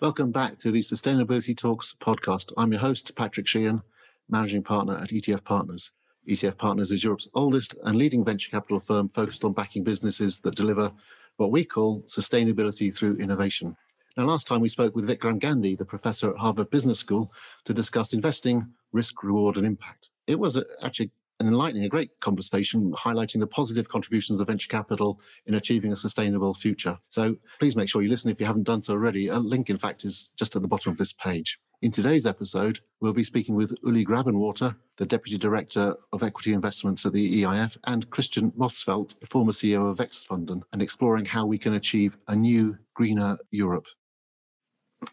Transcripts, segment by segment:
Welcome back to the Sustainability Talks podcast. I'm your host, Patrick Sheehan, managing partner at ETF Partners. ETF Partners is Europe's oldest and leading venture capital firm focused on backing businesses that deliver what we call sustainability through innovation. Now, last time we spoke with Vikram Gandhi, the professor at Harvard Business School, to discuss investing, risk, reward, and impact. It was actually an enlightening, a great conversation highlighting the positive contributions of venture capital in achieving a sustainable future. So please make sure you listen if you haven't done so already. A link, in fact, is just at the bottom of this page. In today's episode, we'll be speaking with Uli Grabenwarter, the Deputy Director of Equity Investments at the EIF, and Christian Motzfeldt, former CEO of Vækstfonden, and exploring how we can achieve a new, greener Europe.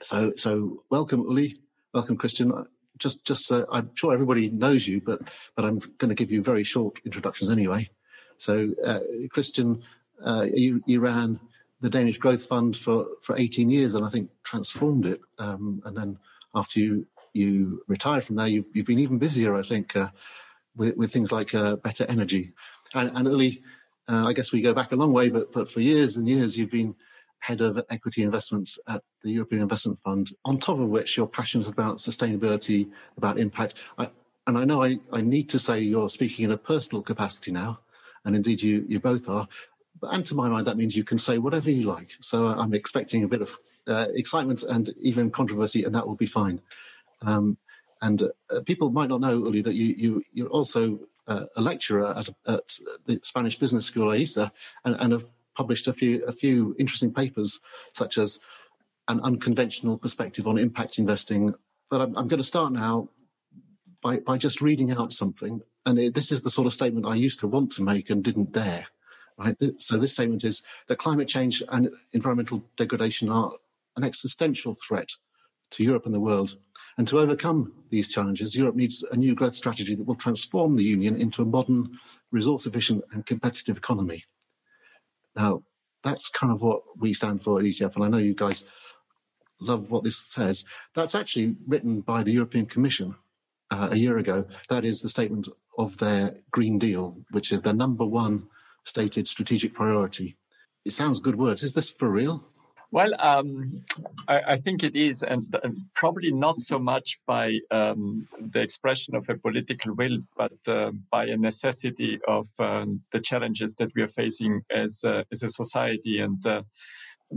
So, so welcome, Uli. Welcome, Christian just just I'm sure everybody knows you, but but I'm going to give you very short introductions anyway. So, uh, Christian, uh, you, you ran the Danish Growth Fund for for 18 years, and I think transformed it. Um, and then after you you retired from there, you've, you've been even busier, I think, uh, with, with things like uh, better energy. And, and Uli, uh, I guess we go back a long way, but but for years and years, you've been head of equity investments at the European Investment Fund, on top of which you're passionate about sustainability, about impact. I, and I know I, I need to say you're speaking in a personal capacity now, and indeed you, you both are. And to my mind, that means you can say whatever you like. So I'm expecting a bit of uh, excitement and even controversy, and that will be fine. Um, and uh, people might not know, Uli, that you, you, you're also uh, a lecturer at, at, the Spanish Business School, IESE, and, and published a few a few interesting papers, such as an unconventional perspective on impact investing. But I'm, I'm going to start now by by just reading out something, and it, this is the sort of statement I used to want to make and didn't dare. Right. So this statement is that climate change and environmental degradation are an existential threat to Europe and the world. And to overcome these challenges, Europe needs a new growth strategy that will transform the Union into a modern, resource efficient, and competitive economy. Now, that's kind of what we stand for at ETF, and I know you guys love what this says. That's actually written by the European Commission uh, a year ago. That is the statement of their Green Deal, which is their number one stated strategic priority. It sounds good words. Is this for real? Well, um, I, I, think it is, and, and, probably not so much by um, the expression of a political will, but uh, by a necessity of um, the challenges that we are facing as uh, as a society, and uh,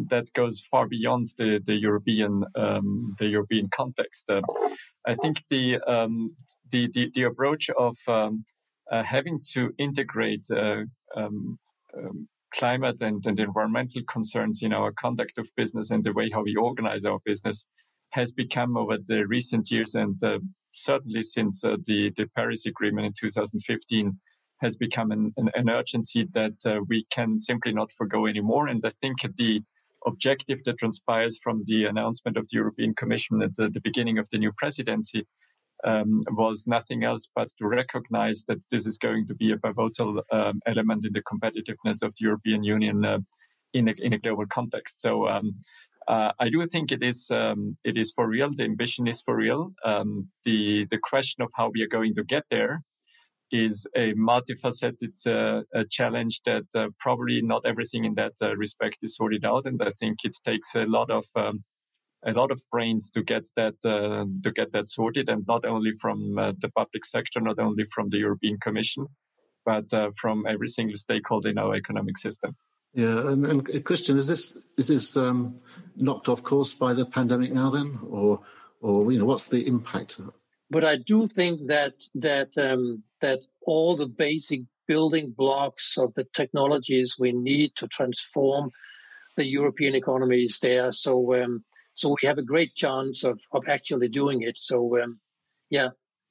that goes far beyond the the European um, the European context. Uh, I think the, um, the, the the approach of um, uh, having to integrate climate and, and environmental concerns in our conduct of business and the way how we organize our business has become over the recent years and uh, certainly since uh, the, the Paris Agreement in 2015 has become an, an, an urgency that uh, we can simply not forego anymore. And I think the objective that transpires from the announcement of the European Commission at the, the beginning of the new presidency um, was nothing else but to recognize that this is going to be a pivotal um, element in the competitiveness of the European Union uh, in, a, in a global context. So um, uh, I do think it is um, it is for real. The ambition is for real. Um, the the question of how we are going to get there is a multifaceted uh, a challenge that uh, probably not everything in that uh, respect is sorted out, and I think it takes a lot of um, a lot of brains to get that uh, to get that sorted, and not only from uh, the public sector, not only from the European Commission, but uh, from every single stakeholder in our economic system. Yeah, and, and Christian, is this is this um, knocked off course by the pandemic now? Then, or or you know, what's the impact? But I do think that that um, that all the basic building blocks of the technologies we need to transform the European economy is there. So um, so we have a great chance of, of actually doing it. So um, yeah,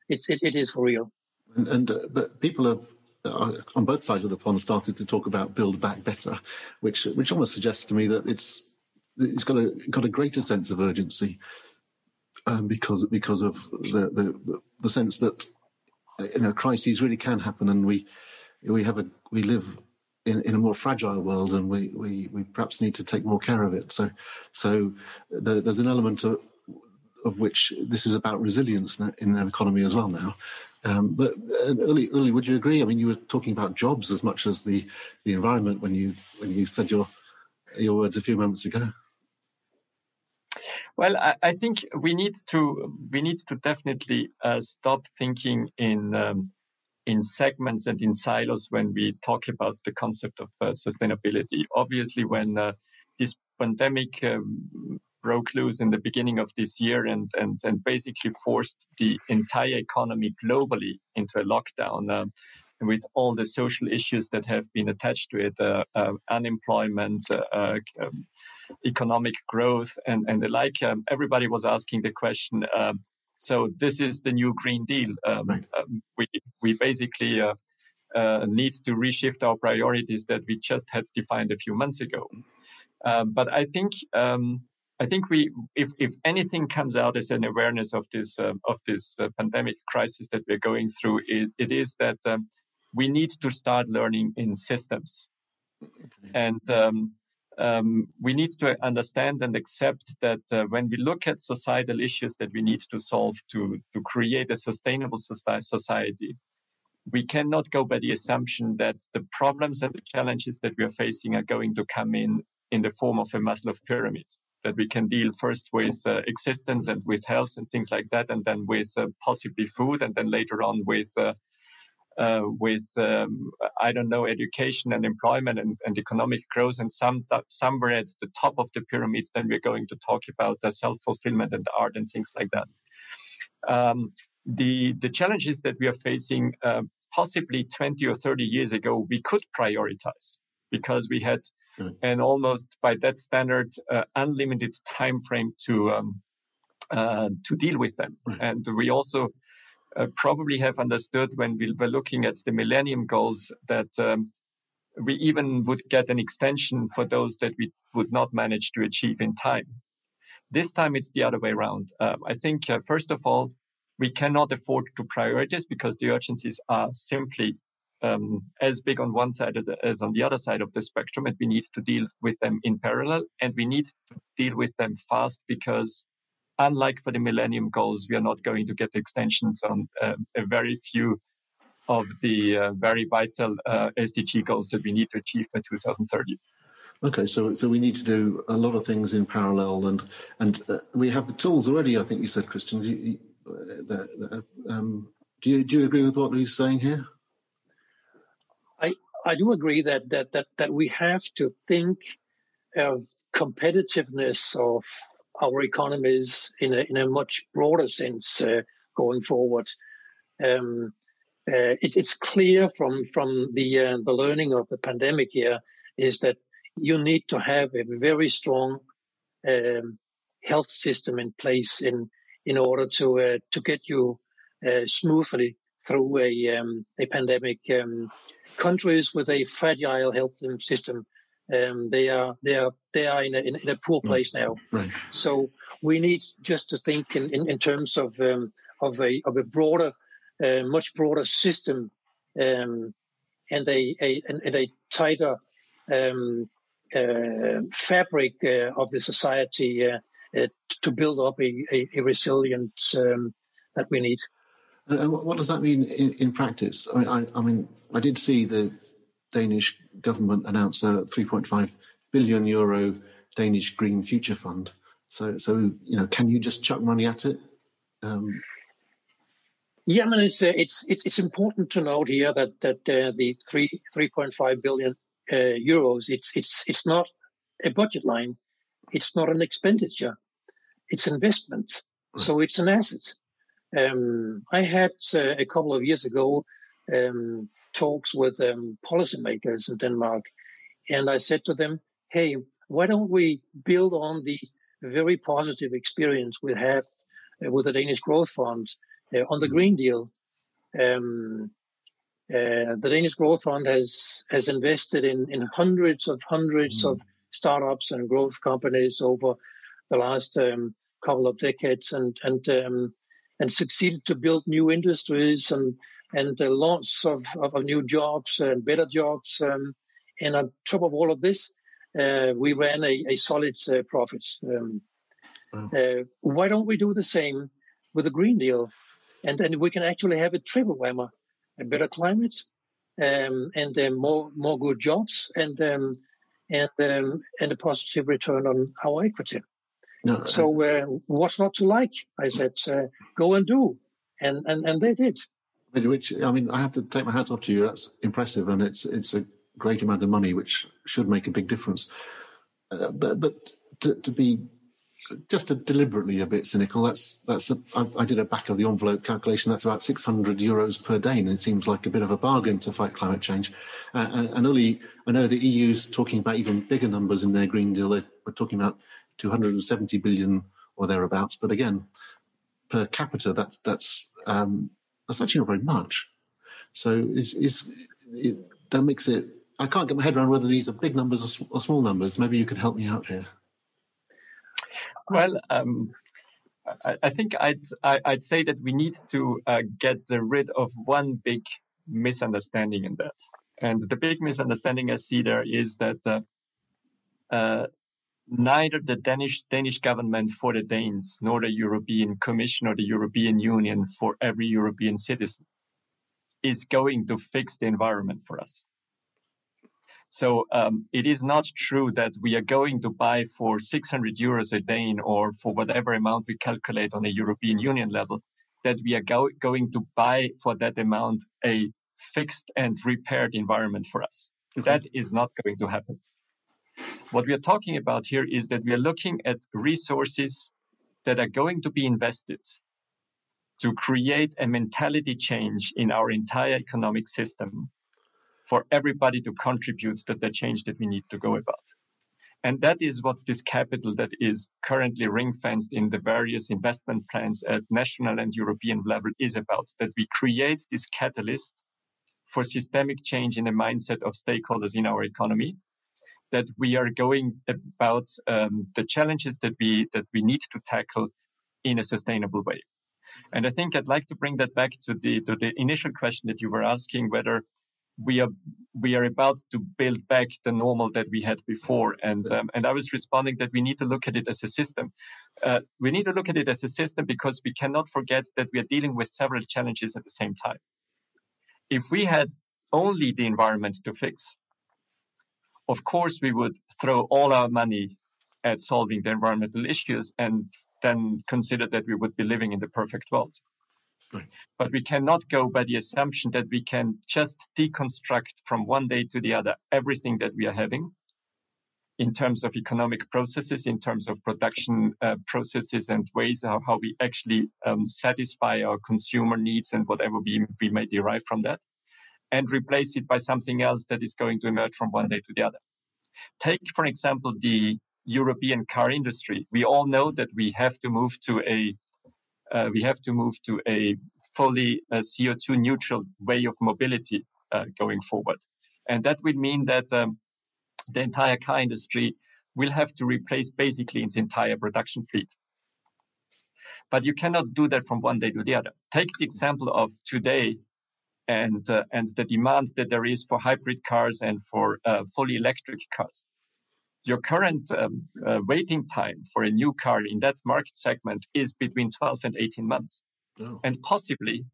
it's it, it is for real. And, and uh, but people have uh, on both sides of the pond started to talk about build back better, which which almost suggests to me that it's it's got a got a greater sense of urgency um, because because of the, the the sense that you know crises really can happen, and we we have a we live in, in a more fragile world, and we, we, we perhaps need to take more care of it. So, so the, there's an element of, of which this is about resilience in the economy as well now. Um, but uh, Uli, Uli, would you agree? I mean, you were talking about jobs as much as the, the environment when you when you said your your words a few moments ago. Well, I, I, think we need to we need to definitely uh, stop thinking in um, in segments and in silos when we talk about the concept of uh, sustainability. Obviously, when uh, this pandemic um, broke loose in the beginning of this year and, and, and basically forced the entire economy globally into a lockdown, um, with all the social issues that have been attached to it, uh, uh, unemployment, uh, uh, um, economic growth, and, and the like. Um, everybody was asking the question. Um, so this is the new Green Deal. Um, right. Um, we we basically uh, uh, need to reshift our priorities that we just had defined a few months ago. Um, but I think I think we, if, if anything comes out as an awareness of this um, of this uh, pandemic crisis that we're going through, it, it is that um, we need to start learning in systems. And um, we need to understand and accept that uh, when we look at societal issues that we need to solve to, to create a sustainable society, we cannot go by the assumption that the problems and the challenges that we are facing are going to come in in the form of a Maslow pyramid. That we can deal first with uh, existence and with health and things like that, and then with uh, possibly food, and then later on with uh, with um, I don't know education and employment and, and economic growth, and some somewhere at the top of the pyramid, then we're going to talk about uh, self fulfillment and art and things like that. Um, the the challenges that we are facing, uh, possibly 20 or 30 years ago, we could prioritize because we had mm. an almost by that standard uh, unlimited time frame to um, uh, to deal with them, mm. and we also uh, probably have understood when we were looking at the Millennium Goals that um, we even would get an extension for those that we would not manage to achieve in time. This time it's the other way around. Uh, I think, uh, first of all, we cannot afford to prioritize because the urgencies are simply um, as big on one side as on the other side of the spectrum, and we need to deal with them in parallel, and we need to deal with them fast because unlike for the Millennium Goals, we are not going to get extensions on uh, a very few of the uh, very vital uh, SDG goals that we need to achieve by 2030. Okay, so so we need to do a lot of things in parallel, and and uh, we have the tools already. I think you said, Christian. You, you, uh, um, do you do you agree with what he's saying here? I I do agree that that that that we have to think of competitiveness of our economies in a, in a much broader sense uh, going forward. Um, uh, it, it's clear from from the uh, the learning of the pandemic here is that you need to have a very strong um, health system in place in in order to uh, to get you uh, smoothly through a um, a pandemic. Um, countries with a fragile health system um, they are they are they are in a, in a poor place now. Right. So we need just to think in, in, in terms of um, of a of a broader, uh, much broader system, um, and a, a and, a tighter um, uh, fabric uh, of the society uh, uh, to build up a, a, a resilience um, that we need. And what does that mean in, in practice? I mean, I, I mean, I did see the Danish government announced a 3.5 billion euro Danish Green Future Fund. So, so you know, can you just chuck money at it? Um, yeah, I mean, it's, uh, it's it's it's important to note here that that uh, the three 3.5 billion uh, euros it's it's it's not a budget line, it's not an expenditure, it's investment. Right. So it's an asset. Um, I had uh, a couple of years ago um, talks with um, policymakers in Denmark, and I said to them, "Hey, why don't we build on the very positive experience we have uh, with the Danish Growth Fund uh, on the mm-hmm. Green Deal?" Um, uh, the Danish Growth Fund has has invested in in hundreds of hundreds mm. of startups and growth companies over the last um, couple of decades, and and um, and succeeded to build new industries and and uh, lots of, of, new jobs and better jobs. Um, and on top of all of this, uh, we ran a, a solid uh, profit. Um, wow. Uh, why don't we do the same with the Green Deal? And then we can actually have a triple whammer, a better climate, um, and uh, more more good jobs, and um, and um, and a positive return on our equity. No, so uh, what's not to like? I said, uh, go and do, and and and they did. Which I mean, I have to take my hat off to you. That's impressive, and it's it's a great amount of money, which should make a big difference. Uh, but but to, to be just deliberately a bit cynical. That's that's a, I, I did a back of the envelope calculation. That's about 600 euros per day, and it seems like a bit of a bargain to fight climate change. Uh, and, and Uli, I know the EU's talking about even bigger numbers in their Green Deal. They're, we're talking about 270 billion or thereabouts. But again, per capita, that's that's um, that's actually not very much. So is is it, that makes it. I can't get my head around whether these are big numbers or, small numbers. Maybe you could help me out here. Well, um, I, think I'd I, would i would say that we need to uh, get rid of one big misunderstanding in that, and the big misunderstanding I see there is that uh, uh, neither the Danish Danish government for the Danes nor the European Commission or the European Union for every European citizen is going to fix the environment for us. So um, it is not true that we are going to buy for 600 euros a day or for whatever amount we calculate on a European Union level, that we are go- going to buy for that amount a fixed and repaired environment for us. Okay. That is not going to happen. What we are talking about here is that we are looking at resources that are going to be invested to create a mentality change in our entire economic system for everybody to contribute to the change that we need to go about. And that is what this capital that is currently ring fenced in the various investment plans at national and European level is about, that we create this catalyst for systemic change in the mindset of stakeholders in our economy, that we are going about um, the challenges that we, that we need to tackle in a sustainable way. And I think I'd like to bring that back to the, to the initial question that you were asking, whether we are we are about to build back the normal that we had before. And um, and i was responding that we need to look at it as a system. Uh, we need to look at it as a system because we cannot forget that we are dealing with several challenges at the same time. If we had only the environment to fix of course we would throw all our money at solving the environmental issues and then consider that we would be living in the perfect world. But we cannot go by the assumption that we can just deconstruct from one day to the other everything that we are having in terms of economic processes, in terms of production uh, processes and ways how, how we actually um, satisfy our consumer needs and whatever we, we may derive from that, and replace it by something else that is going to emerge from one day to the other. Take, for example, the European car industry. We all know that we have to move to a uh, we have to move to a fully uh, CO2 neutral way of mobility uh, going forward. And that will mean that um, the entire car industry will have to replace basically its entire production fleet. But you cannot do that from one day to the other. Take the example of today and, uh, and the demand that there is for hybrid cars and for uh, fully electric cars your current um, uh, waiting time for a new car in that market segment is between 12 and 18 months. Oh. And possibly,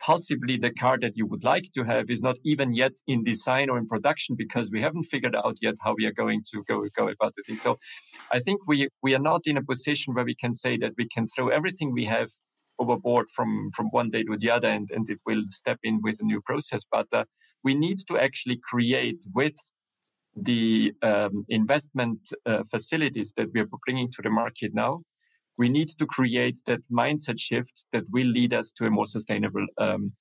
possibly the car that you would like to have is not even yet in design or in production because we haven't figured out yet how we are going to go, go about the thing. So I think we, we are not in a position where we can say that we can throw everything we have overboard from, from one day to the other and, and it will step in with a new process. But uh, we need to actually create with the um, investment uh, facilities that we are bringing to the market now, we need to create that mindset shift that will lead us to a more sustainable um,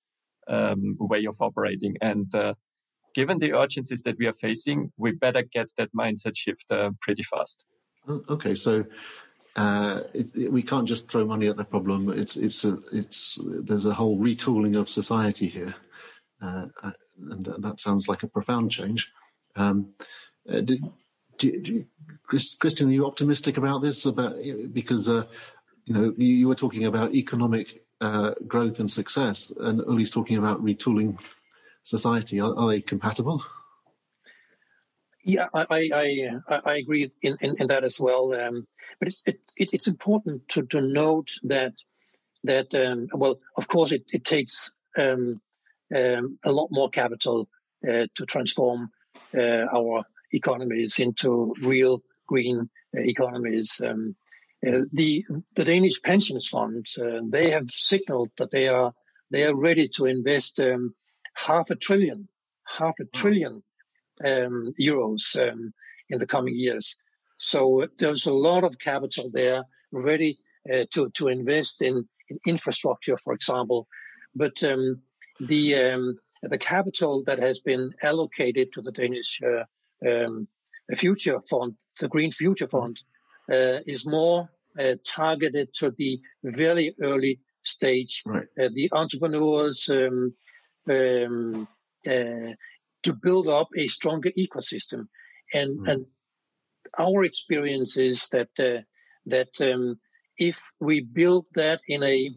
um, way of operating. And uh, given the urgencies that we are facing, we better get that mindset shift uh, pretty fast. Okay, so uh, it, we can't just throw money at the problem. It's it's a, it's there's a whole retooling of society here, uh, uh and that sounds like a profound change. Um, uh, do, do, Christian, are you optimistic about this? About because uh, you know you, you, were talking about economic uh, growth and success, and Uli's talking about retooling society. Are, are they compatible? Yeah, I I, I agree in, in, in, that as well. Um, but it's it, it's important to, to note that that um, well, of course, it, it takes um, um a lot more capital uh, to transform uh, our economies into real green uh, economies. Um, Uh, the the Danish pensions funds uh, they have signaled that they are they are ready to invest um, half a trillion half a trillion um, euros um, in the coming years. So there's a lot of capital there ready uh, to to invest in, in infrastructure, for example. But um, the um, the capital that has been allocated to the Danish uh, um, future fund, the Green Future Fund, uh, is more uh, targeted to the very early stage, right. Uh, the entrepreneurs um, um, uh, to build up a stronger ecosystem, and mm. and our experience is that uh, that um, if we build that in a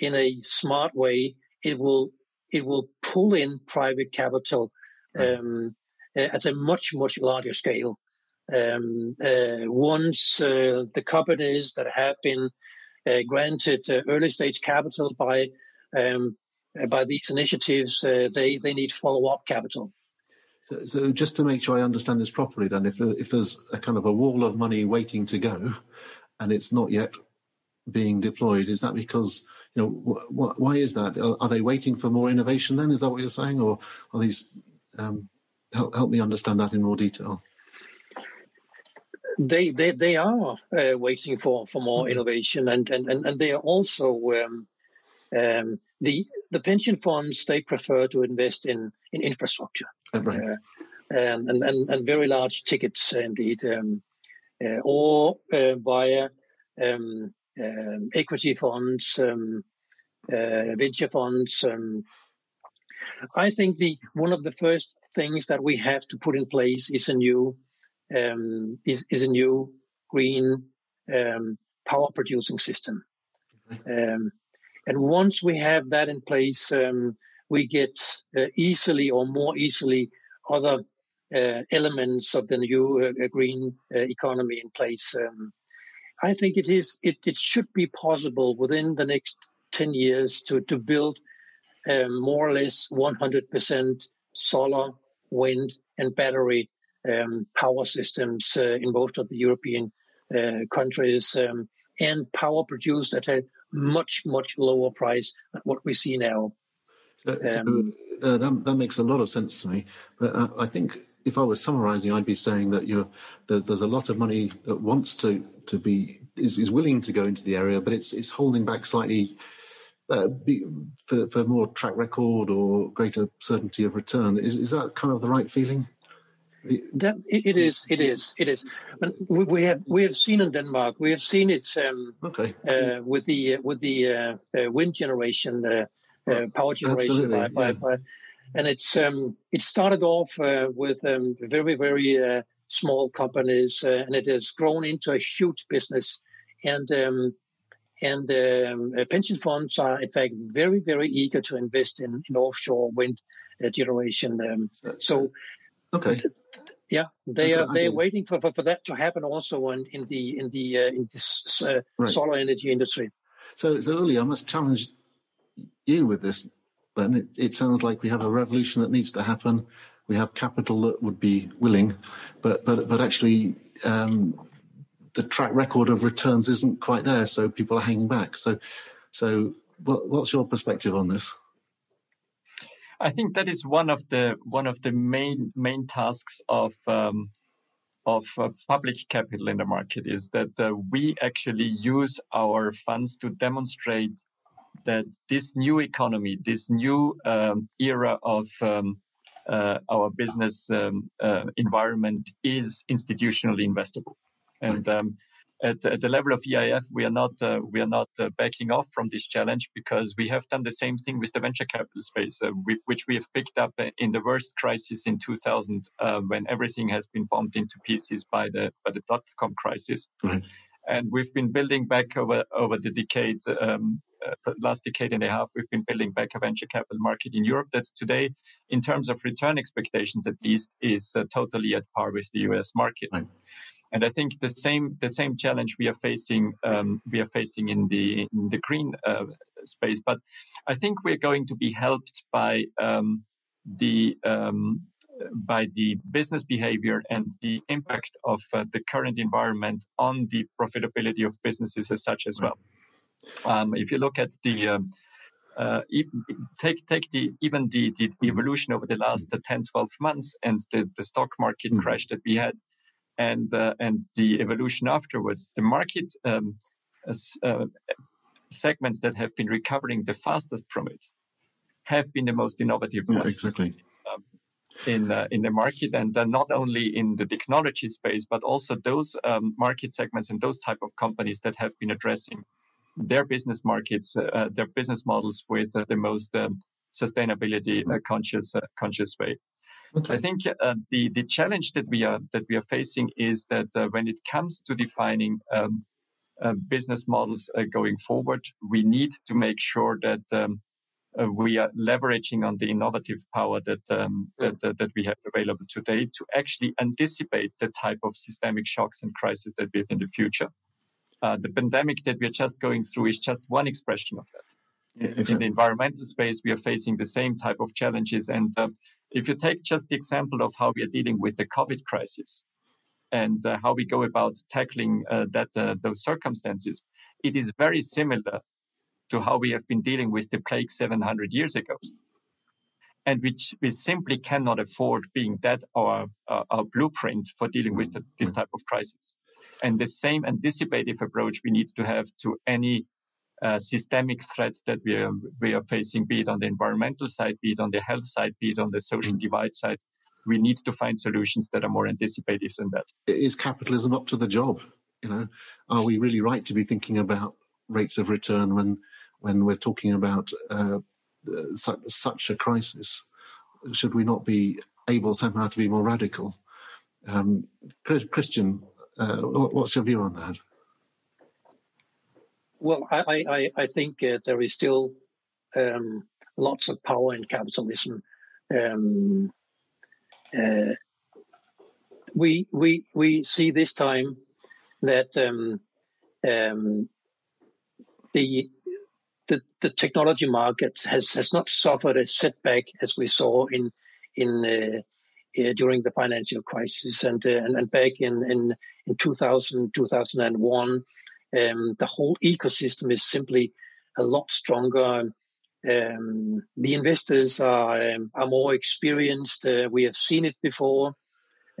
in a smart way, it will it will pull in private capital um, at a much much larger scale. Um, uh, once uh, the companies that have been uh, granted uh, early stage capital by um, by these initiatives, uh, they they need follow up capital. So, so, just to make sure I understand this properly, then, if if there's a kind of a wall of money waiting to go, and it's not yet being deployed, is that because you know, wh- wh- why is that? Are, are, they waiting for more innovation then? Is that what you're saying? Or are these, um, help, help me understand that in more detail. They, they, they are uh, waiting for, for more mm-hmm. innovation and, and, and, and they are also, um, um, the, the pension funds, they prefer to invest in, in infrastructure. Oh, right. Uh, and, and, and very large tickets indeed, um, uh, or uh, via um, um, equity funds, um, uh, venture funds. Um, I think the one of the first things that we have to put in place is a new um, is is a new green um, power producing system. Um, and once we have that in place, we get uh, easily or more easily other uh, elements of the new uh, green uh, economy in place. Um, I think it is it, it should be possible within the next 10 years to, to build um, more or less 100% solar, wind, and battery um, power systems uh, in most of the European uh, countries um, and power produced at a much, much lower price than what we see now. So, so um, uh, that, that, makes a lot of sense to me. But uh, I think if I was summarizing, I'd be saying that you're, that there's a lot of money that wants to to be is, is willing to go into the area, but it's it's holding back slightly uh, be, for for more track record or greater certainty of return. Is is that kind of the right feeling? That it is, it is, it is. We, we have we have seen in Denmark. We have seen it um, okay. uh, with the with the uh, uh wind generation, uh, uh, power generation by, by, yeah. by, and it's um, it started off uh, with um, very very uh, small companies, uh, and it has grown into a huge business. And um, and um, uh, pension funds are in fact very very eager to invest in, in offshore wind uh, generation. Um, so okay. Yeah, they okay, are they are waiting for, for, for that to happen also in, in the in the uh, in this uh, right. solar energy industry. So so Uli, I must challenge you with this then it, it sounds like we have a revolution that needs to happen. We have capital that would be willing, but but but actually um, the track record of returns isn't quite there, so people are hanging back. So so what, what's your perspective on this? I think that is one of the one of the main main tasks of um, of uh, public capital in the market is that uh, we actually use our funds to demonstrate that this new economy, this new um, era of um, uh, our business um, uh, environment is institutionally investable. And um, at, at, the level of EIF, we are not uh, we are not uh, backing off from this challenge because we have done the same thing with the venture capital space, uh, we, which we have picked up in the worst crisis in 2000, uh, when everything has been bombed into pieces by the by the dot com crisis. Right and we've been building back over over the decades um, uh, last decade and a half we've been building back a venture capital market in Europe that today in terms of return expectations at least is uh, totally at par with the US market right. And I think the same the same challenge we are facing um, we are facing in the in the green uh, space but I think we're going to be helped by um, the um, by the business behavior and the impact of uh, the current environment on the profitability of businesses as such as well. Um, if you look at the um, uh, take take the even the, the, evolution over the last uh, 10 12 months and the, the stock market mm. crash that we had and uh, and the evolution afterwards the market um, uh, segments that have been recovering the fastest from it have been the most innovative yeah, ones exactly um, in uh, in the market and uh, not only in the technology space but also those um, market segments and those type of companies that have been addressing their business markets, uh, uh, their business models with uh, the most um, sustainability conscious conscious way. Okay. I think uh, the the challenge that we are that we are facing is that uh, when it comes to defining um, uh, business models going forward, we need to make sure that um, we are leveraging on the innovative power that, um, that, that we have available today to actually anticipate the type of systemic shocks and crises that we have in the future uh, the pandemic that we're just going through is just one expression of that. Yeah, exactly. In the environmental space, we are facing the same type of challenges. And uh, if you take just the example of how we are dealing with the COVID crisis and uh, how we go about tackling uh, that uh, those circumstances, it is very similar to how we have been dealing with the plague 700 years ago. And which we simply cannot afford being that our, uh, our blueprint for dealing with the, this type of crisis. And the same anticipative approach we need to have to any uh, systemic threats that we are, we are facing, be it on the environmental side, be it on the health side, be it on the social mm. divide side. We need to find solutions that are more anticipative than that. Is capitalism up to the job? You know, are we really right to be thinking about rates of return when when we're talking about uh, such, such a crisis? Should we not be able somehow to be more radical? Um, Christian, uh, what's your view on that? Well, I, I, I think uh, there is still um, lots of power in capitalism. Um, uh, we we we see this time that um, um, the, the the technology market has has not suffered a setback as we saw in in uh, uh, during the financial crisis and, uh, and, and back in in, in 2000 2001 um, the whole ecosystem is simply a lot stronger. Um, the investors are um, are more experienced. Uh, we have seen it before.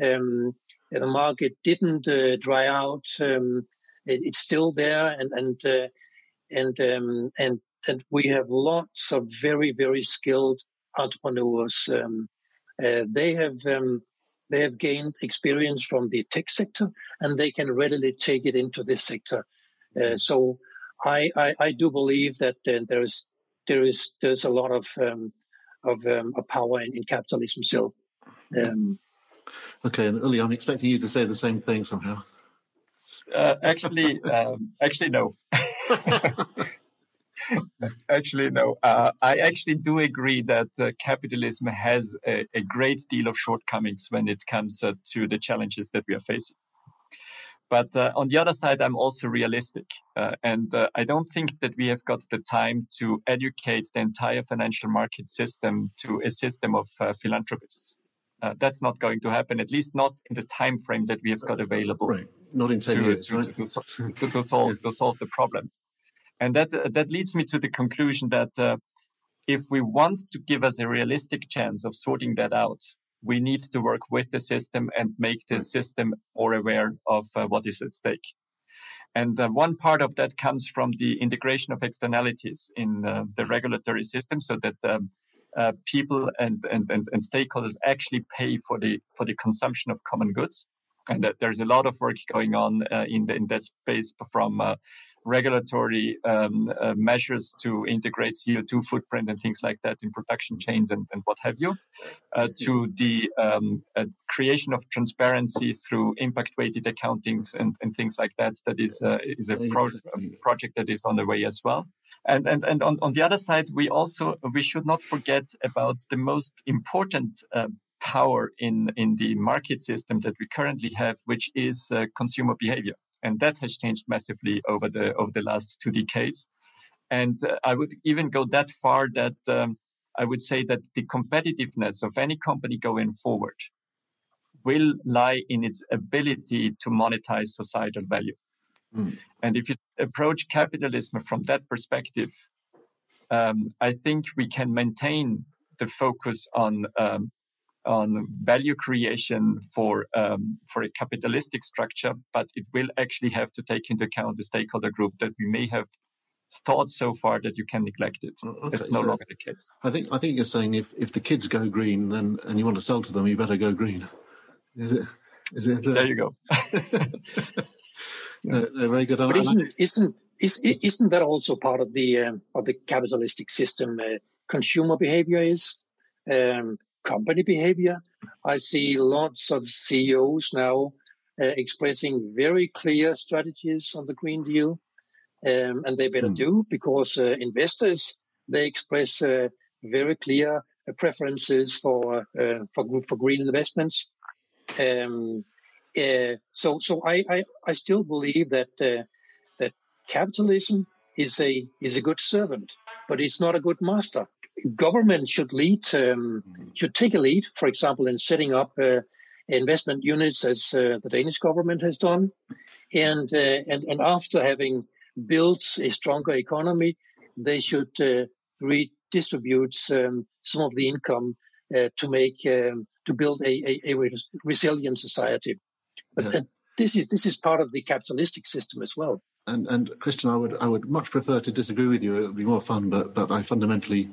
Um, the market didn't uh, dry out. Um, it, it's still there and and uh, and um, and and we have lots of very very skilled entrepreneurs. Uh, they have they have gained experience from the tech sector, and they can readily take it into this sector. Uh, so I, I, I do believe that uh, there is there is there's a lot of um, of, um, of power in, in, capitalism still. Um, okay, and Uli, I'm expecting you to say the same thing somehow. Uh, actually, um, actually, no. actually, no. Uh, I actually do agree that uh, capitalism has a, a, great deal of shortcomings when it comes uh, to the challenges that we are facing. But uh, on the other side, I'm also realistic. Uh, and uh, I don't think that we have got the time to educate the entire financial market system to a system of philanthropists. that's not going to happen, at least not in the time frame that we have got available. Right. Not in 10 to, years, to, right? to, to, to solve, to solve the problems. And that, uh, that leads me to the conclusion that uh, if we want to give us a realistic chance of sorting that out, we need to work with the system and make the system more aware of uh, what is at stake. And uh, one part of that comes from the integration of externalities in uh, the regulatory system so that um, uh, people and, and, and, and, stakeholders actually pay for the, for the consumption of common goods. And there's a lot of work going on in, the, in that space from regulatory um, uh, measures to integrate CO2 footprint and things like that in production chains and, and what have you, uh, to the um, uh, creation of transparency through impact weighted accountings and, and things like that. That is, uh, is a pro- project that is on the way as well. And, and, and on, on the other side, we also, we should not forget about the most important uh, power in, in the market system that we currently have, which is uh, consumer behavior and that has changed massively over the over the last two decades. And uh, I would even go that far that um, I would say that the competitiveness of any company going forward will lie in its ability to monetize societal value. Mm. And if you approach capitalism from that perspective, um, I think we can maintain the focus on um, on value creation for um, for a capitalistic structure, but it will actually have to take into account the stakeholder group that we may have thought so far that you can neglect it. Mm, okay, it's no so longer the case. I think I think you're saying if if the kids go green, then and you want to sell to them, you better go green. Is it? Is it? Uh... There you go. uh, very good. But isn't isn't is, isn't that also part of the um, of the capitalistic system? Uh, consumer behavior is um, company behavior. I see lots of CEOs now uh, expressing very clear strategies on the Green Deal, um, and they better mm. do because uh, investors they express uh, very clear preferences for uh, for for green investments. Um, uh, so so I, I, I still believe that uh, that capitalism is a is a good servant, but it's not a good master. Government should lead um, should take a lead, for example, in setting up uh, investment units as uh, the Danish government has done, and uh, and and after having built a stronger economy, they should uh, redistribute um, some of the income to make um, to build a, a, a resilient society. But yeah. this is this is part of the capitalistic system as well. And and Christian, I would I would much prefer to disagree with you. It would be more fun, but but I fundamentally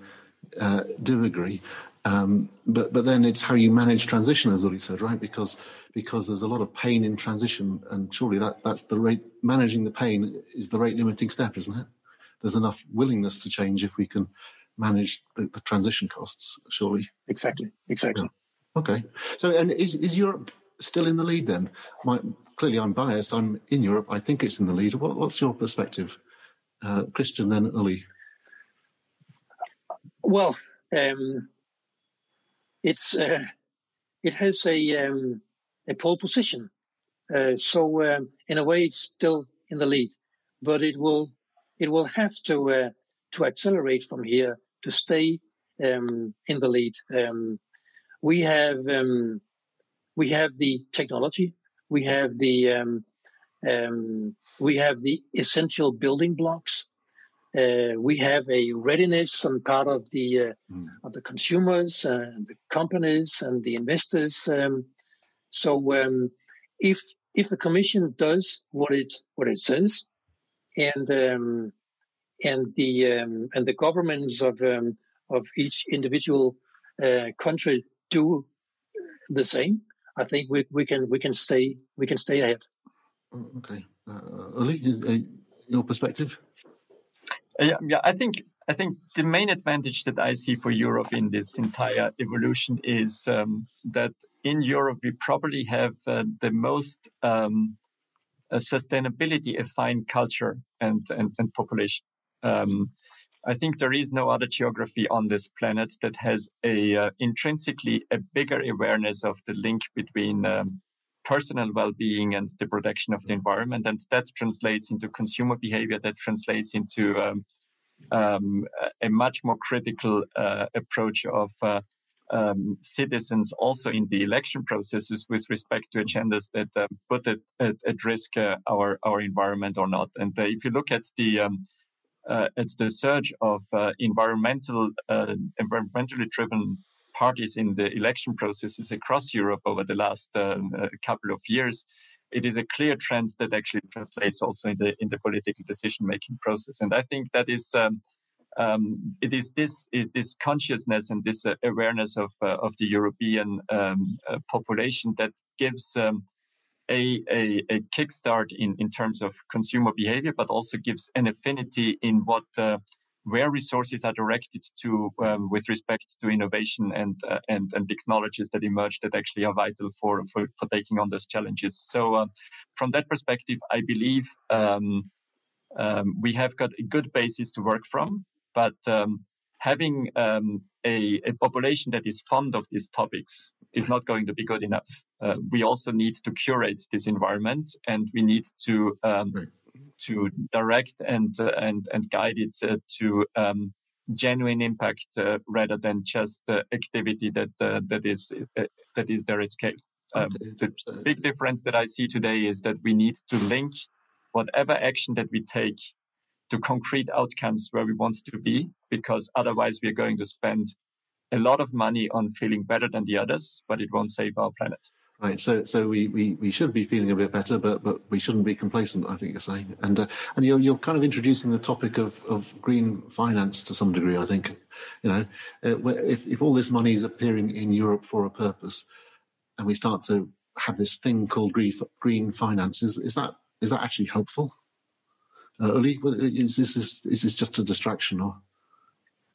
uh, do agree. Um, but but then it's how you manage transition, as Uli said, right? Because because there's a lot of pain in transition, and surely that that's the rate managing the pain is the rate limiting step, isn't it? There's enough willingness to change if we can manage the, the transition costs. Surely. Exactly. Exactly. Yeah. Okay. So, and is, is Europe still in the lead then? My, clearly, I'm biased. I'm in Europe. I think it's in the lead. What, what's your perspective, uh, Christian, then Uli? Well, um, it's uh, it has a um, a pole position, uh, so um, in a way, it's still in the lead, but it will it will have to uh, to accelerate from here to stay um, in the lead. Um, we have um, we have the technology, we have the we have the essential building blocks. Uh, we have a readiness on part of the uh, mm. of the consumers, and the companies, and the investors. Um, so, um, if if the Commission does what it what it says, and um, and the um, and the governments of of each individual uh, country do the same, I think we, we can we can stay we can stay ahead. Oh, okay, uh, Uli, is uh, your perspective? Yeah, yeah, I think I think the main advantage that I see for Europe in this entire evolution is um, that in Europe we probably have uh, the most um, sustainability affine culture and and, and population. Um, I think there is no other geography on this planet that has a uh, intrinsically a bigger awareness of the link between um, personal well-being and the protection of the environment, and that translates into consumer behavior. That translates into um, um, a much more critical uh, approach of uh, um, citizens also in the election processes with respect to agendas that uh, put at, at, at risk uh, our our environment or not. And uh, if you look at the um, uh, it's the surge of environmental, environmentally driven parties in the election processes across Europe over the last um, couple of years. It is a clear trend that actually translates also in the in the political decision making process, and I think that is. Um, um, it is this is this consciousness and this uh, awareness of uh, of the European um, uh, population that gives um, a, a, a kickstart in, in terms of consumer behavior, but also gives an affinity in what uh, where resources are directed to um, with respect to innovation and, uh, and and technologies that emerge that actually are vital for for, for taking on those challenges. So uh, from that perspective, I believe um, um, we have got a good basis to work from, but um, having um, a, a, population that is fond of these topics is not going to be good enough. Uh, we also need to curate this environment, and we need to um, right. To direct and uh, and and guide it uh, to um, genuine impact uh, rather than just uh, activity that uh, that is uh, that is there at scale. Um, the big difference that I see today is that we need to link whatever action that we take to concrete outcomes where we want to be, because otherwise we are going to spend a lot of money on feeling better than the others, but it won't save our planet. Right. So, so we, we, we should be feeling a bit better, but, but we shouldn't be complacent. I think you're saying, and uh, and you're you're kind of introducing the topic of, of green finance to some degree. I think, you know, uh, if if all this money is appearing in Europe for a purpose, and we start to have this thing called green green finance, is is that is that actually helpful? Uh, is this is, is this just a distraction or?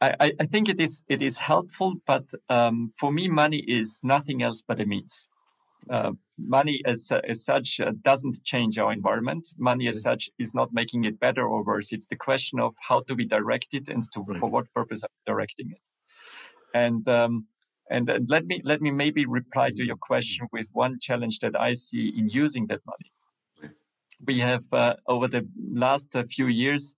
I, I think it is it is helpful, but um, for me, money is nothing else but a means. Uh, money as, as such uh, doesn't change our environment. Money as such is not making it better or worse. It's the question of how do we direct it and to, right. for what purpose are we directing it. And, um, and and let me let me maybe reply to your question with one challenge that I see in using that money. We have uh, over the last uh, few years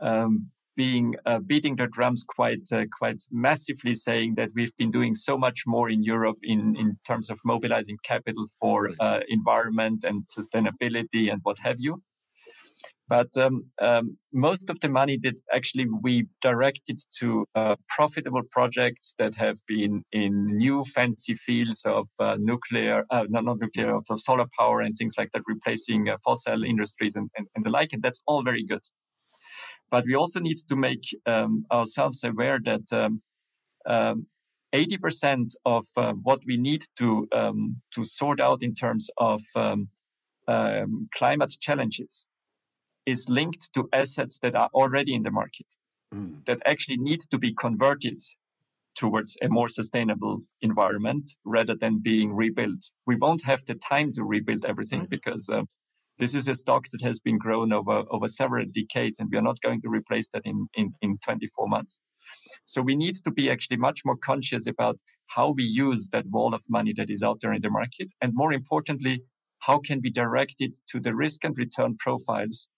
um, being uh, beating the drums quite uh, quite massively, saying that we've been doing so much more in Europe in in terms of mobilizing capital for uh, environment and sustainability and what have you. But um, um, most of the money that actually we directed to uh, profitable projects that have been in new fancy fields of uh, nuclear, uh, not, not nuclear, of solar power and things like that, replacing fossil industries and, and, and the like. And that's all very good. But we also need to make um, ourselves aware that um, um, 80% of uh, what we need to um, to sort out in terms of um, um, climate challenges is linked to assets that are already in the market mm. that actually need to be converted towards a more sustainable environment rather than being rebuilt. We won't have the time to rebuild everything right. because uh, this is a stock that has been grown over, over several decades, and we are not going to replace that in, in, in 24 months. So we need to be actually much more conscious about how we use that wall of money that is out there in the market. And more importantly, how can we direct it to the risk and return profiles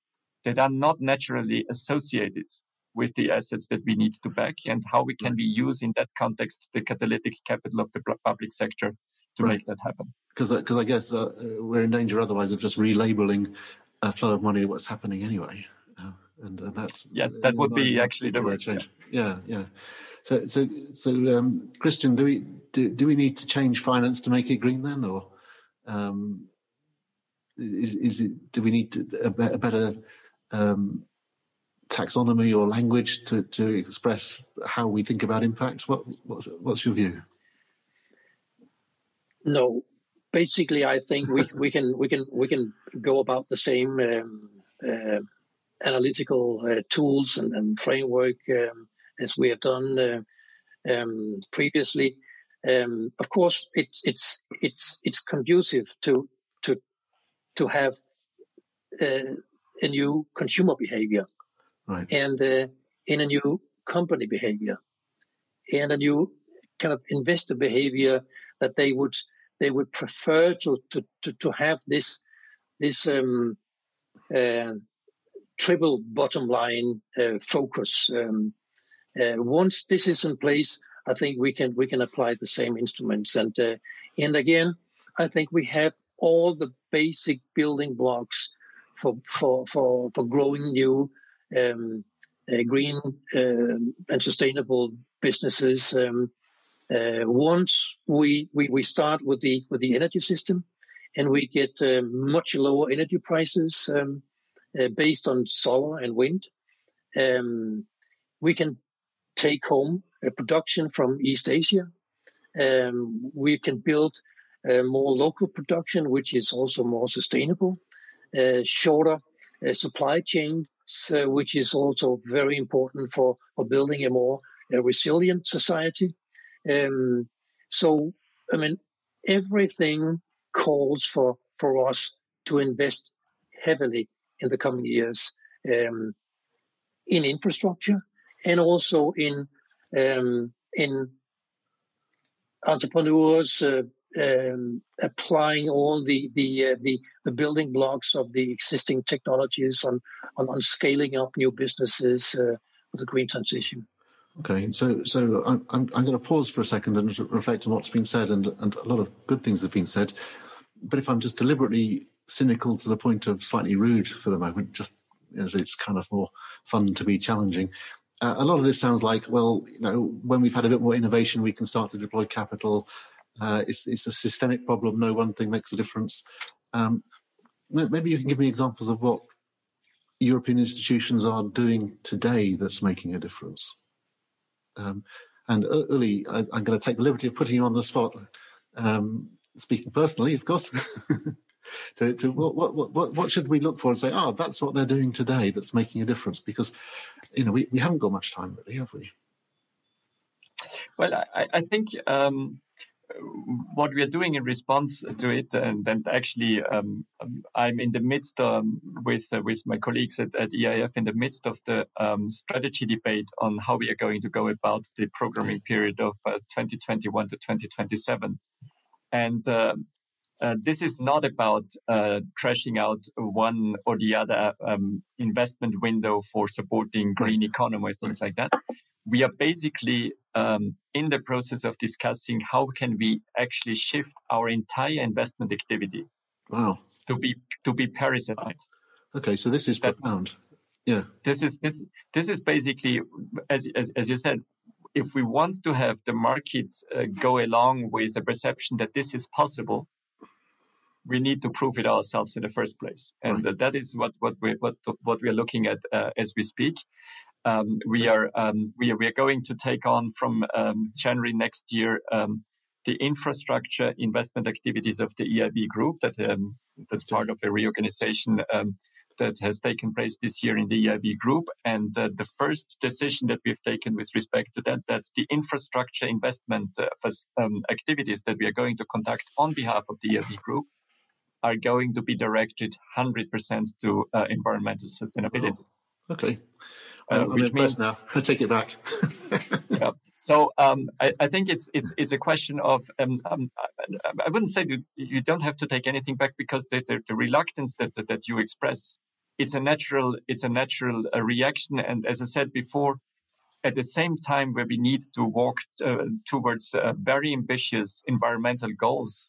that are not naturally associated with the assets that we need to back and how we can we use in that context the catalytic capital of the public sector to right. make that happen. Because because uh, I guess uh, we're in danger otherwise of just relabeling a flow of money what's happening anyway, uh, and, and, that's yes, that would be actually the right change. Yeah. yeah, yeah. So so so um, Christian, do we do, do we need to change finance to make it green then, or um, is, is it do we need to, a, a better um, taxonomy or language to, to express how we think about impacts? What, what's, what's your view? No, basically, I think we, we can we can we can go about the same um, uh, analytical uh, tools and, and framework um, as we have done uh, um, previously. Um, of course, it's it's it's it's conducive to to to have uh, a new consumer behavior, right. and uh, in a new company behavior, and a new kind of investor behavior that they would they would prefer to to to, to have this this um, uh, triple bottom line uh, focus. Um, uh, once this is in place, I think we can we can apply the same instruments. And uh, and again, I think we have all the basic building blocks for for for for growing new um, uh, green uh, and sustainable businesses. Um, once we, we, we start with the with the energy system, and we get uh, much lower energy prices um, uh, based on solar and wind, um, we can take home a production from East Asia. Um, we can build more local production, which is also more sustainable, uh, shorter uh, supply chains, uh, which is also very important for, for building a more resilient society. Um, so, I mean, everything calls for, for us to invest heavily in the coming years um, in infrastructure and also in um, in entrepreneurs uh, um, applying all the the, uh, the the building blocks of the existing technologies on on, on scaling up new businesses uh, with the green transition. Okay, so so I'm I'm, going to pause for a second and reflect on what's been said, and and a lot of good things have been said. But if I'm just deliberately cynical to the point of slightly rude for the moment, just as it's kind of more fun to be challenging. Uh, a lot of this sounds like, well, you know, when we've had a bit more innovation, we can start to deploy capital. Uh, it's it's a systemic problem. No one thing makes a difference. Um, maybe you can give me examples of what European institutions are doing today that's making a difference. Um, and Uli, I, am going to take the liberty of putting you on the spot, um, speaking personally, of course. to, to what, what, what, what should we look for and say, oh, that's what they're doing today that's making a difference? Because, you know, we, we haven't got much time really, have we? Well, I, I think um, what we are doing in response to it, and, and actually, um, um, I'm in the midst um, with uh, with my colleagues at, at, EIF in the midst of the um, strategy debate on how we are going to go about the programming period of uh, 2021 to 2027, and. Uh, uh, this is not about uh, trashing out one or the other um, investment window for supporting green economy or things like that we are basically um, in the process of discussing how can we actually shift our entire investment activity wow. to be to be paris aligned okay so this is That's, profound. Yeah. This is this this is basically as, as as you said if we want to have the markets uh, go along with the perception that this is possible we need to prove it ourselves in the first place. And right. that is what what we what what we are looking at uh, as we speak um, we are um, we are we are going to take on from um, January next year um, the infrastructure investment activities of the EIB group that um, that's part of a reorganization um, that has taken place this year in the EIB group. And uh, the first decision that we've taken with respect to that, that the infrastructure investment uh, activities that we are going to conduct on behalf of the EIB group are going to be directed 100% to uh, environmental sustainability. Oh, okay. Uh, which means now I take it back. yeah. So um, I, I, think it's it's it's a question of um, um, I, I, wouldn't say you, you don't have to take anything back because the, the, the reluctance that, that, that you express it's a natural it's a natural uh, reaction and as I said before at the same time where we need to walk uh, towards uh, very ambitious environmental goals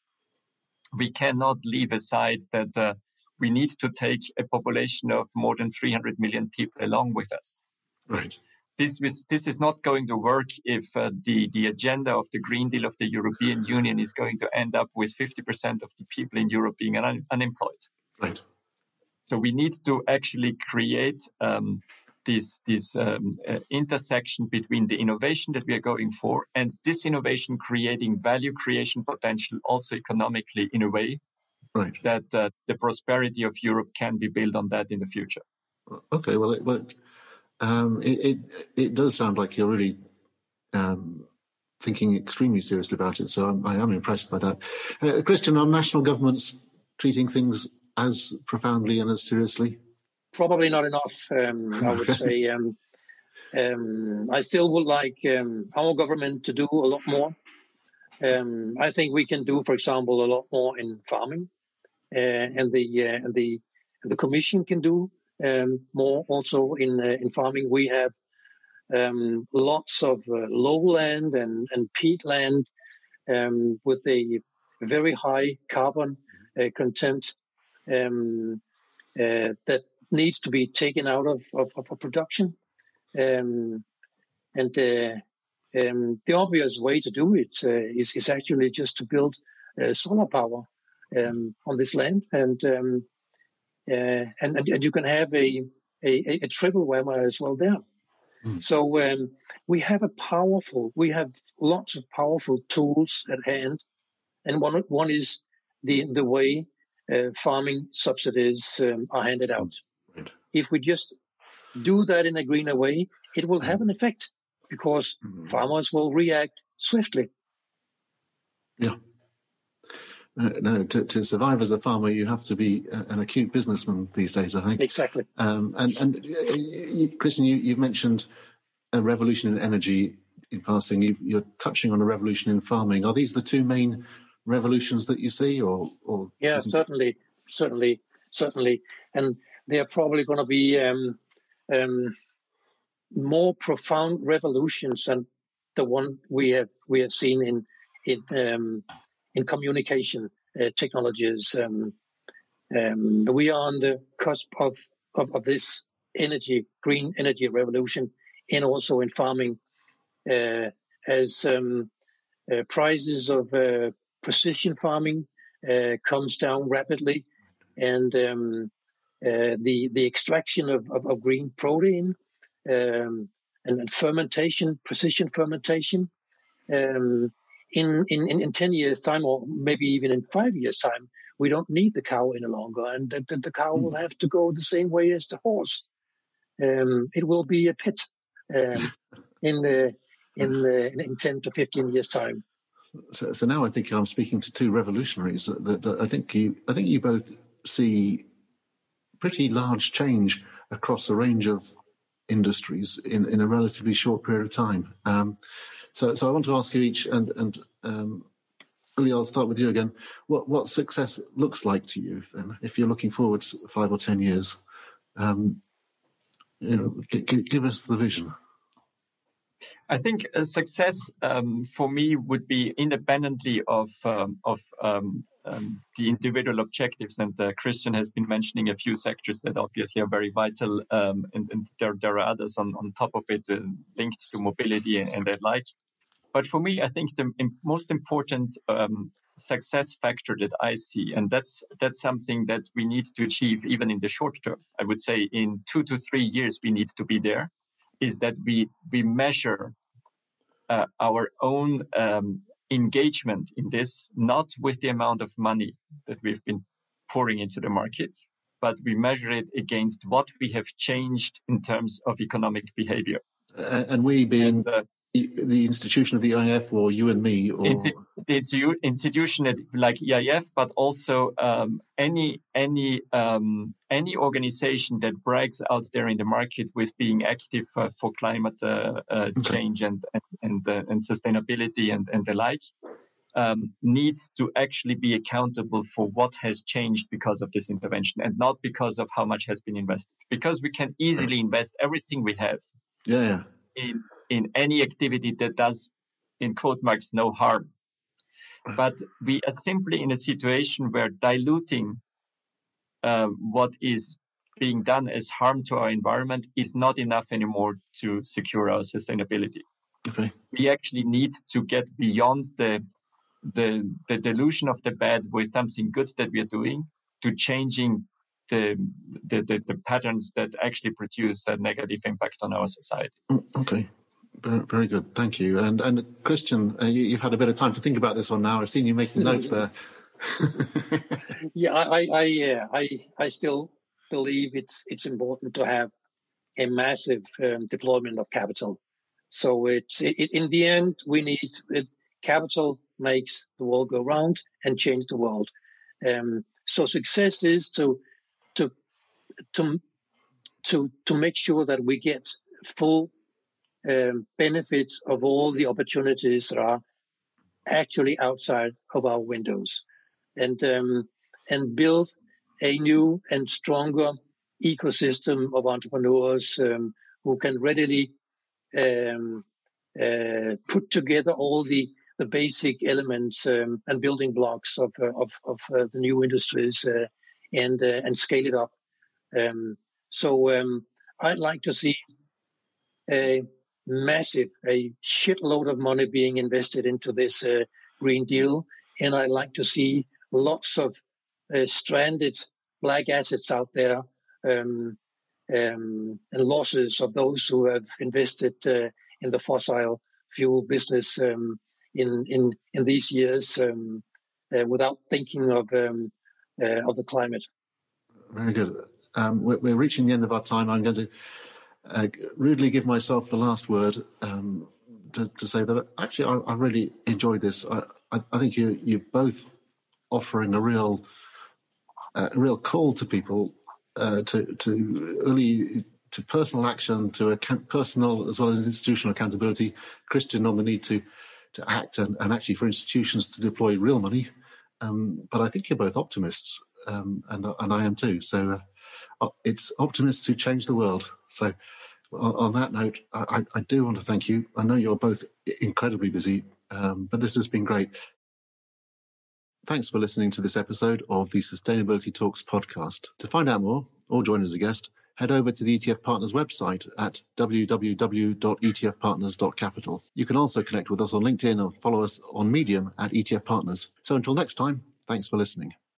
we cannot leave aside that uh, we need to take a population of more than 300 million people along with us Right. This, is, this is not going to work if uh, the, the agenda of the Green Deal of the European Union is going to end up with 50% of the people in Europe being un- unemployed. Right. So we need to actually create um, this, this um, uh, intersection between the innovation that we are going for and this innovation creating value creation potential also economically in a way right. that uh, the prosperity of Europe can be built on that in the future. Okay, well, it, well um, it, it, it does sound like you're really um, thinking extremely seriously about it. So I'm, I am impressed by that. Uh, Christian, are national governments treating things as profoundly and as seriously? Probably not enough. Um, I would say. Um, um, I still would like um, our government to do a lot more. I think we can do, for example, a lot more in farming, uh, and the uh, the the Commission can do um, more also in uh, in farming. We have um, lots of uh, lowland and and peatland um, with a very high carbon uh, content um, uh, that needs to be taken out of of, of production, um, and uh, um, the obvious way to do it uh, is is actually just to build solar power on this land and uh, and, and you can have a, a, a triple whammer as well there. Mm. So um, we have a powerful, we have lots of powerful tools at hand, and one one is the the way uh, farming subsidies um, are handed out. Right. If we just do that in a greener way, it will have hmm. an effect because mm-hmm. farmers will react swiftly. Yeah. Uh, no, to, to, survive as a farmer, you have to be an acute businessman these days. I think exactly. Um, and and uh, Christian, you, have mentioned a revolution in energy in passing. you are touching on a revolution in farming. Are these the two main revolutions that you see, or, or yeah, certainly, certainly, certainly, and they are probably going to be um, um, more profound revolutions than the one we have we have seen in in um, in communication uh, technologies. Um, um, we are on the cusp of, of, of this energy, green energy revolution, and also in farming, uh, as um, uh, prices of uh, precision farming uh, comes down rapidly, and um, uh, the the extraction of, of, of green protein um, and, and, fermentation, precision fermentation. Um, in, in, in 10 years' time, or maybe even in five years' time, we don't need the cow any longer, and the, the cow will have to go the same way as the horse. Um, it will be a pit um, in the in the in 10 to 15 years' time. So, so now I think I'm speaking to two revolutionaries. That, that I think you I think you both see pretty large change across a range of industries in, in a relatively short period of time. Um, so, so I want to ask you each, and and um, I'll start with you again. What what success looks like to you then, if you're looking forward five or ten years? Um, you know, g- g- give us the vision. I think success um, for me would be independently of um, of um, um the individual objectives. And uh, Christian has been mentioning a few sectors that obviously are very vital, um, and, and there, there, are others on, on top of it uh, linked to mobility and, and that like. But for me, I think the most important um, success factor that I see, and that's that's something that we need to achieve even in the short term. I would say in two to three years we need to be there. Is that we we measure uh, our own um, engagement in this, not with the amount of money that we've been pouring into the market, but we measure it against what we have changed in terms of economic behavior. And we being and, uh, the institution of the EIF or you and me? Or... It's the institution like EIF, but also um, any any um, any organization that brags out there in the market with being active uh, for climate uh, uh, okay. change and and and, uh, and, sustainability and and the like. Um, needs to actually be accountable for what has changed because of this intervention and not because of how much has been invested. Because we can easily invest everything we have yeah, yeah. in in any activity that does, in quote marks, no harm. But we are simply in a situation where diluting uh, what is being done as harm to our environment is not enough anymore to secure our sustainability. Okay. We actually need to get beyond the, the the delusion of the bad with something good that we are doing to changing the the, the, the patterns that actually produce a negative impact on our society. Mm, okay. Very good, thank you. And and Christian, uh, you, have had a bit of time to think about this one now. I've seen you making notes there. yeah, I I yeah, I I still believe it's it's important to have a massive um, deployment of capital. So it's it, in the end we need it, capital makes the world go round and change the world. Um, so success is to to to to to make sure that we get full um, benefits of all the opportunities that are actually outside of our windows and um, and build a new and stronger ecosystem of entrepreneurs um, who can readily um, uh, put together all the the basic elements um, and building blocks of uh, of, of uh, the new industries uh, and uh, and scale it up. Um, so um, I'd like to see a massive, a shitload of money being invested into this uh, Green Deal. And I like to see lots of uh, stranded black assets out there um, um, and losses of those who have invested uh, in the fossil fuel business um, in, in, in these years um, uh, without thinking of, um, uh, of the climate. Very good. Um, we're, we're reaching the end of our time. I'm going to uh, rudely give myself the last word um, to, to, say that actually I, I really enjoyed this. I, I, I, think you you're both offering a real uh, real call to people uh, to to early to personal action, to account, personal as well as institutional accountability. Christian on the need to to act and, and actually for institutions to deploy real money. Um, but I think you're both optimists, um, and and I am too. So uh, it's optimists who change the world. So on that note, I, I, do want to thank you. I know you're both incredibly busy, um, but this has been great. Thanks for listening to this episode of the Sustainability Talks podcast. To find out more or join as a guest, head over to the ETF Partners website at www.etfpartners.capital. You can also connect with us on LinkedIn or follow us on Medium at ETF Partners. So until next time, thanks for listening.